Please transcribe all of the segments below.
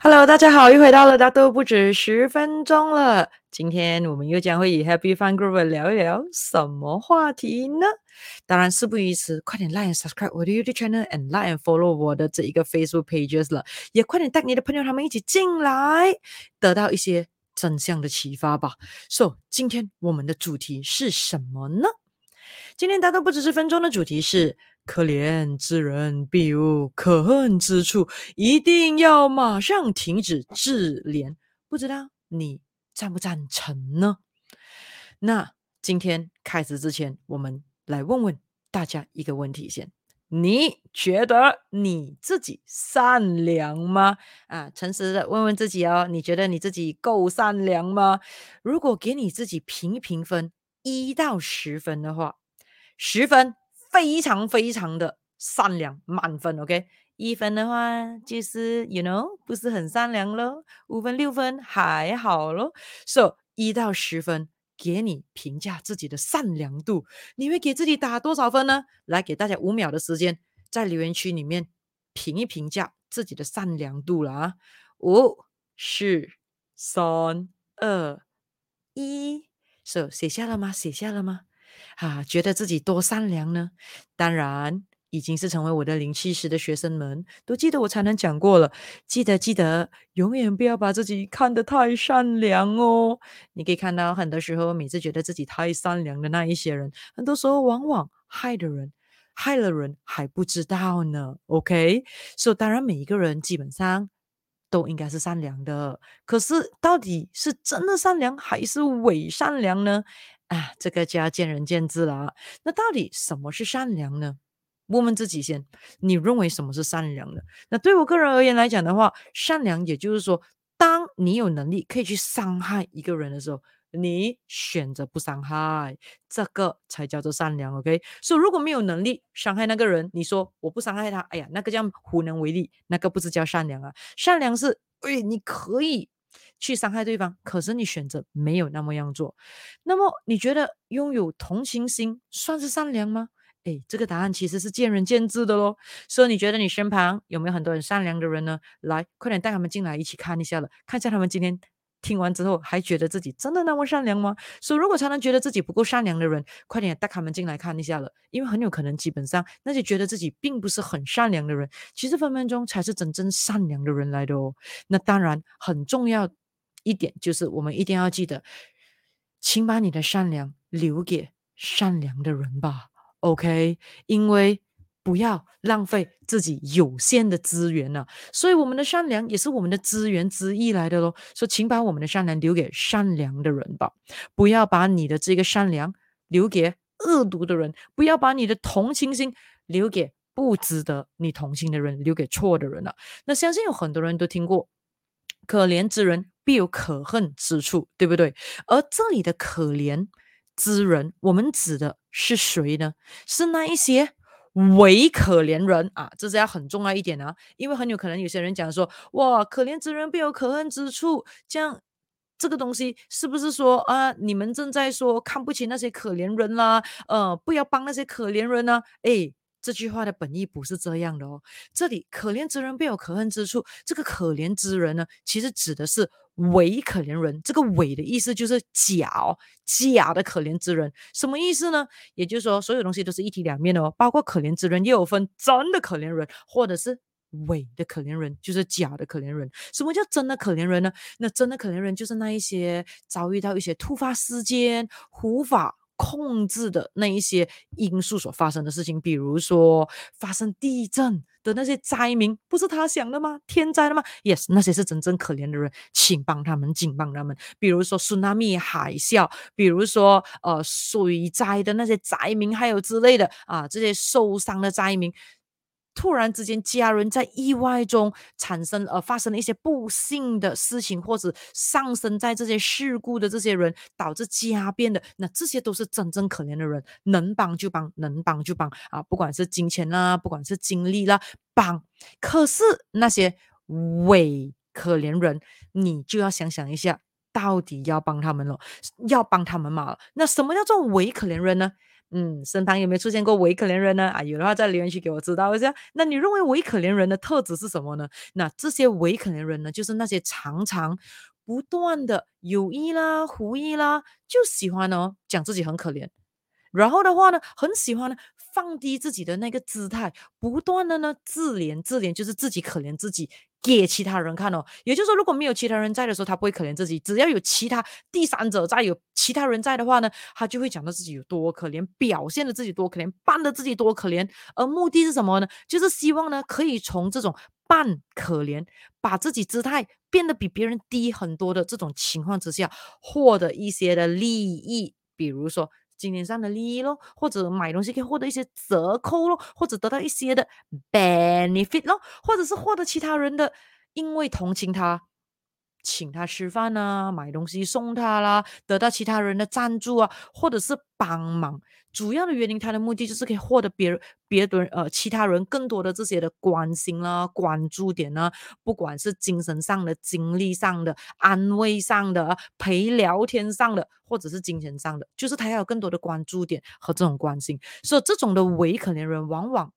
Hello，大家好，又回到了大都不止十分钟了。今天我们又将会以 Happy Fun Group 聊一聊什么话题呢？当然事不宜迟，快点 Like and Subscribe 我的 YouTube Channel，and Like and Follow 我的这一个 Facebook Pages 了。也快点带你的朋友他们一起进来，得到一些真相的启发吧。So，今天我们的主题是什么呢？今天大都不止十分钟的主题是。可怜之人必有可恨之处，一定要马上停止自怜。不知道你赞不赞成呢？那今天开始之前，我们来问问大家一个问题先：你觉得你自己善良吗？啊，诚实的问问自己哦，你觉得你自己够善良吗？如果给你自己评一评分，一到十分的话，十分。非常非常的善良，满分，OK。一分的话就是，you know，不是很善良咯。五分、六分还好咯。So，一到十分，给你评价自己的善良度，你会给自己打多少分呢？来，给大家五秒的时间，在留言区里面评一评价自己的善良度了啊！五、四、三、二、一，So，写下了吗？写下了吗？啊，觉得自己多善良呢？当然，已经是成为我的灵气师的学生们都记得我才能讲过了。记得记得，永远不要把自己看得太善良哦。你可以看到，很多时候，每次觉得自己太善良的那一些人，很多时候往往害的人，害了人还不知道呢。OK，所以当然每一个人基本上都应该是善良的，可是到底是真的善良还是伪善良呢？啊，这个就要见仁见智了啊。那到底什么是善良呢？问问自己先，你认为什么是善良的？那对我个人而言来讲的话，善良也就是说，当你有能力可以去伤害一个人的时候，你选择不伤害，这个才叫做善良。OK，所以如果没有能力伤害那个人，你说我不伤害他，哎呀，那个叫无能为力，那个不是叫善良啊。善良是，哎，你可以。去伤害对方，可是你选择没有那么样做，那么你觉得拥有同情心算是善良吗？诶，这个答案其实是见仁见智的咯。所以你觉得你身旁有没有很多很善良的人呢？来，快点带他们进来一起看一下了，看一下他们今天听完之后还觉得自己真的那么善良吗？所以如果常常觉得自己不够善良的人，快点带他们进来看一下了，因为很有可能基本上那些觉得自己并不是很善良的人，其实分分钟才是真正善良的人来的哦。那当然很重要。一点就是，我们一定要记得，请把你的善良留给善良的人吧，OK？因为不要浪费自己有限的资源呢、啊。所以，我们的善良也是我们的资源之一来的喽。所以，请把我们的善良留给善良的人吧，不要把你的这个善良留给恶毒的人，不要把你的同情心留给不值得你同情的人，留给错的人了、啊。那相信有很多人都听过，可怜之人。必有可恨之处，对不对？而这里的可怜之人，我们指的是谁呢？是那一些伪可怜人啊！这是要很重要一点啊，因为很有可能有些人讲说：“哇，可怜之人必有可恨之处。”这样这个东西是不是说啊？你们正在说看不起那些可怜人啦？呃，不要帮那些可怜人呢？诶。这句话的本意不是这样的哦。这里可怜之人必有可恨之处，这个可怜之人呢，其实指的是伪可怜人。这个伪的意思就是假，假的可怜之人，什么意思呢？也就是说，所有东西都是一体两面的哦。包括可怜之人，也有分真的可怜人，或者是伪的可怜人，就是假的可怜人。什么叫真的可怜人呢？那真的可怜人就是那一些遭遇到一些突发事件无法控制的那一些因素所发生的事情，比如说发生地震的那些灾民，不是他想的吗？天灾的吗？Yes，那些是真正可怜的人，请帮他们，请帮他们。比如说 tsunami 海啸，比如说呃水灾的那些灾民，还有之类的啊，这些受伤的灾民。突然之间，家人在意外中产生呃发生了一些不幸的事情，或者丧生在这些事故的这些人，导致家变的，那这些都是真正可怜的人，能帮就帮，能帮就帮啊，不管是金钱啦，不管是精力啦，帮。可是那些伪可怜人，你就要想想一下，到底要帮他们了，要帮他们吗？那什么叫做伪可怜人呢？嗯，身旁有没有出现过伪可怜人呢？啊，有的话在留言区给我知道一下。那你认为伪可怜人的特质是什么呢？那这些伪可怜人呢，就是那些常常不断的有意啦、无意啦，就喜欢哦讲自己很可怜，然后的话呢，很喜欢呢。放低自己的那个姿态，不断的呢自怜自怜，就是自己可怜自己给其他人看哦。也就是说，如果没有其他人在的时候，他不会可怜自己；只要有其他第三者在，有其他人在的话呢，他就会讲到自己有多可怜，表现的自己多可怜，扮的自己多可怜。而目的是什么呢？就是希望呢，可以从这种扮可怜，把自己姿态变得比别人低很多的这种情况之下，获得一些的利益，比如说。金钱上的利益咯，或者买东西可以获得一些折扣咯，或者得到一些的 benefit 咯，或者是获得其他人的，因为同情他，请他吃饭啊，买东西送他啦，得到其他人的赞助啊，或者是帮忙。主要的原因，他的目的就是可以获得别人、别的呃其他人更多的这些的关心啦、关注点呢，不管是精神上的、精力上的、安慰上的、陪聊天上的，或者是金钱上的，就是他要有更多的关注点和这种关心。所以这种的伪可怜人，往往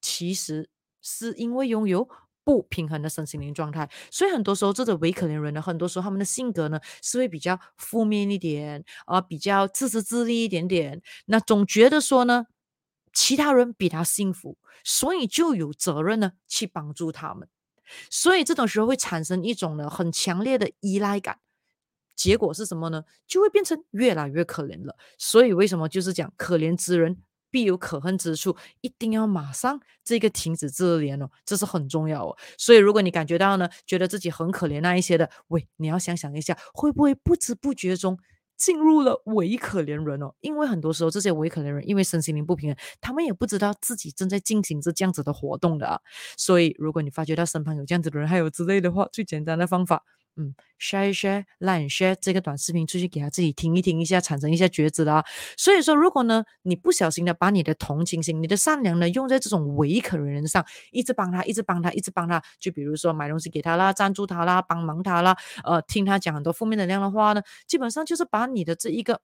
其实是因为拥有。不平衡的身心灵状态，所以很多时候这种伪可怜人呢，很多时候他们的性格呢是会比较负面一点，啊，比较自私自利一点点，那总觉得说呢，其他人比他幸福，所以就有责任呢去帮助他们，所以这种时候会产生一种呢很强烈的依赖感，结果是什么呢？就会变成越来越可怜了。所以为什么就是讲可怜之人？必有可恨之处，一定要马上这个停止自怜哦，这是很重要哦。所以如果你感觉到呢，觉得自己很可怜那一些的，喂，你要想想一下，会不会不知不觉中进入了伪可怜人哦？因为很多时候这些伪可怜人，因为身心灵不平衡，他们也不知道自己正在进行着这样子的活动的啊。所以如果你发觉到身旁有这样子的人，还有之类的话，最简单的方法。嗯，share share，like share 这个短视频出去给他自己听一听一下，产生一下觉知啦。所以说，如果呢，你不小心的把你的同情心、你的善良呢用在这种伪可的人上，一直帮他，一直帮他，一直帮他，就比如说买东西给他啦，赞助他啦，帮忙他啦，呃，听他讲很多负面能量的话呢，基本上就是把你的这一个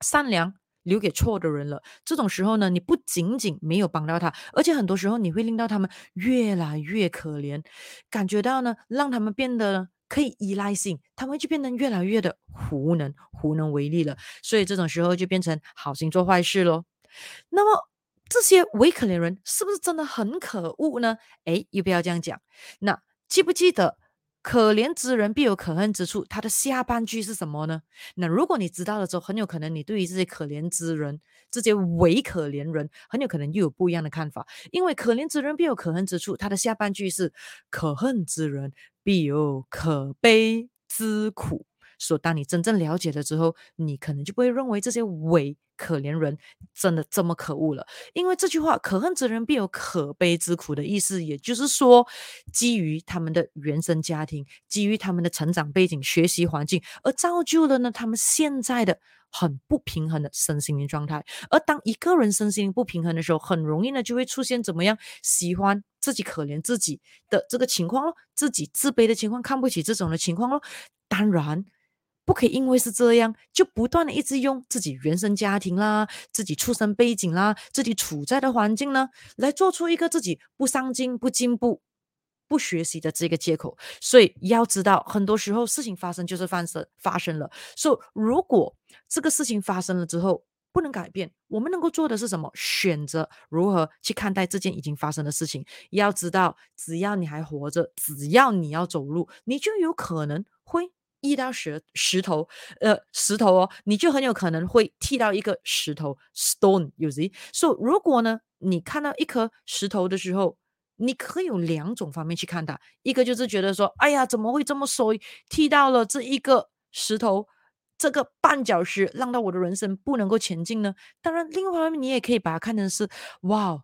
善良留给错的人了。这种时候呢，你不仅仅没有帮到他，而且很多时候你会令到他们越来越可怜，感觉到呢，让他们变得。可以依赖性，他们就变得越来越的无能、无能为力了。所以这种时候就变成好心做坏事喽。那么这些伪可怜人是不是真的很可恶呢？诶，又不要这样讲？那记不记得“可怜之人必有可恨之处”？它的下半句是什么呢？那如果你知道了之后，很有可能你对于这些可怜之人、这些伪可怜人，很有可能又有不一样的看法。因为“可怜之人必有可恨之处”，他的下半句是“可恨之人”。必有可悲之苦，所当你真正了解了之后，你可能就不会认为这些伪可怜人真的这么可恶了。因为这句话“可恨之人必有可悲之苦”的意思，也就是说，基于他们的原生家庭，基于他们的成长背景、学习环境，而造就了呢他们现在的很不平衡的身心灵状态。而当一个人身心灵不平衡的时候，很容易呢就会出现怎么样？喜欢。自己可怜自己的这个情况咯，自己自卑的情况，看不起这种的情况咯。当然，不可以因为是这样，就不断的一直用自己原生家庭啦、自己出生背景啦、自己处在的环境呢，来做出一个自己不上进、不进步、不学习的这个借口。所以要知道，很多时候事情发生就是发生发生了。所以如果这个事情发生了之后，不能改变，我们能够做的是什么？选择如何去看待这件已经发生的事情。要知道，只要你还活着，只要你要走路，你就有可能会遇到石石头，呃，石头哦，你就很有可能会踢到一个石头，stone，you see？所以，如果呢，你看到一颗石头的时候，你可以有两种方面去看它，一个就是觉得说，哎呀，怎么会这么衰，踢到了这一个石头。这个绊脚石让到我的人生不能够前进呢？当然，另外一方面你也可以把它看成是，哇，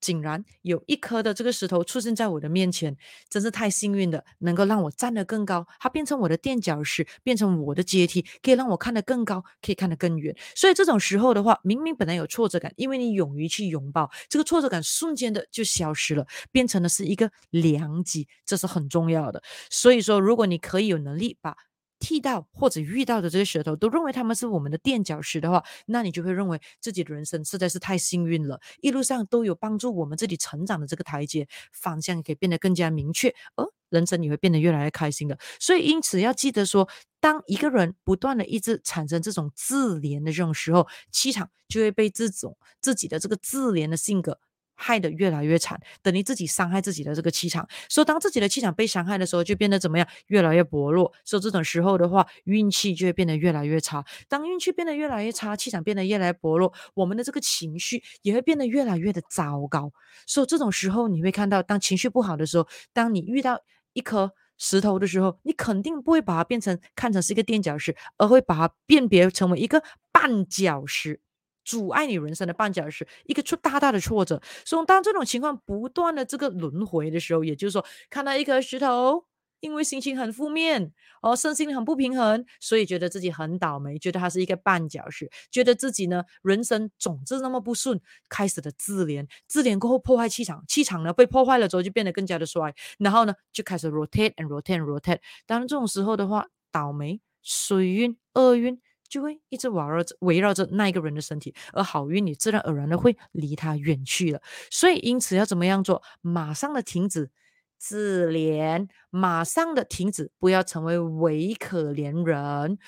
竟然有一颗的这个石头出现在我的面前，真是太幸运了，能够让我站得更高，它变成我的垫脚石，变成我的阶梯，可以让我看得更高，可以看得更远。所以这种时候的话，明明本来有挫折感，因为你勇于去拥抱，这个挫折感瞬间的就消失了，变成的是一个良机，这是很重要的。所以说，如果你可以有能力把踢到或者遇到的这些石头都认为他们是我们的垫脚石的话，那你就会认为自己的人生实在是太幸运了，一路上都有帮助我们自己成长的这个台阶，方向也可以变得更加明确，而人生也会变得越来越开心的。所以因此要记得说，当一个人不断的一直产生这种自怜的这种时候，气场就会被这种自己的这个自怜的性格。害得越来越惨，等于自己伤害自己的这个气场。所以当自己的气场被伤害的时候，就变得怎么样？越来越薄弱。所以这种时候的话，运气就会变得越来越差。当运气变得越来越差，气场变得越来越薄弱，我们的这个情绪也会变得越来越的糟糕。所以这种时候，你会看到，当情绪不好的时候，当你遇到一颗石头的时候，你肯定不会把它变成看成是一个垫脚石，而会把它辨别成为一个绊脚石。阻碍你人生的绊脚石，一个出大大的挫折。所以当这种情况不断的这个轮回的时候，也就是说，看到一颗石头，因为心情很负面，哦，身心很不平衡，所以觉得自己很倒霉，觉得它是一个绊脚石，觉得自己呢人生总是那么不顺，开始的自怜，自怜过后破坏气场，气场呢被破坏了之后就变得更加的衰，然后呢就开始 rotate and rotate and rotate。当然这种时候的话，倒霉、水运、厄运。就会一直围绕着围绕着那一个人的身体，而好运你自然而然的会离他远去了。所以因此要怎么样做？马上的停止自怜，马上的停止，不要成为伪可怜人。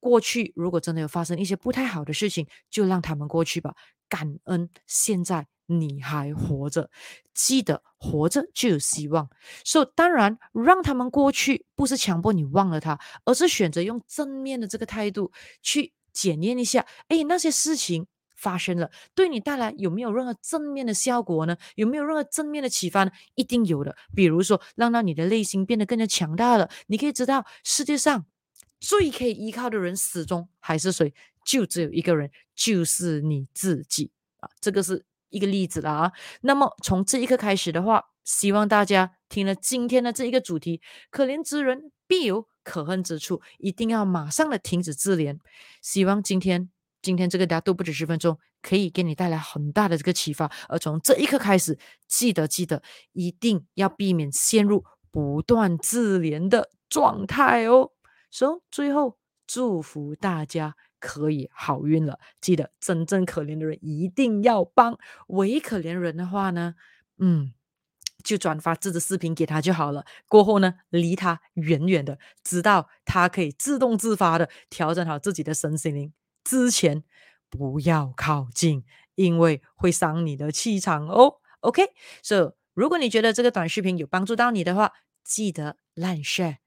过去如果真的有发生一些不太好的事情，就让他们过去吧。感恩现在你还活着，记得活着就有希望。所以当然让他们过去，不是强迫你忘了他，而是选择用正面的这个态度去检验一下。诶，那些事情发生了，对你带来有没有任何正面的效果呢？有没有任何正面的启发呢？一定有的。比如说，让到你的内心变得更加强大了。你可以知道，世界上最可以依靠的人，始终还是谁？就只有一个人，就是你自己啊！这个是一个例子了啊。那么从这一刻开始的话，希望大家听了今天的这一个主题，可怜之人必有可恨之处，一定要马上的停止自怜。希望今天今天这个大家都不止十分钟，可以给你带来很大的这个启发。而从这一刻开始，记得记得，一定要避免陷入不断自怜的状态哦。所以最后祝福大家。可以好运了，记得真正可怜的人一定要帮，伪可怜人的话呢，嗯，就转发这支视频给他就好了。过后呢，离他远远的，直到他可以自动自发的调整好自己的身心灵，之前不要靠近，因为会伤你的气场哦。OK，所以如果你觉得这个短视频有帮助到你的话，记得 Like Share。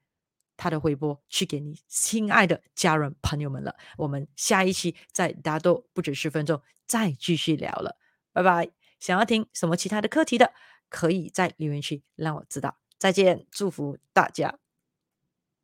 他的回拨去给你亲爱的家人朋友们了。我们下一期再大都不止十分钟，再继续聊了。拜拜！想要听什么其他的课题的，可以在留言区让我知道。再见，祝福大家。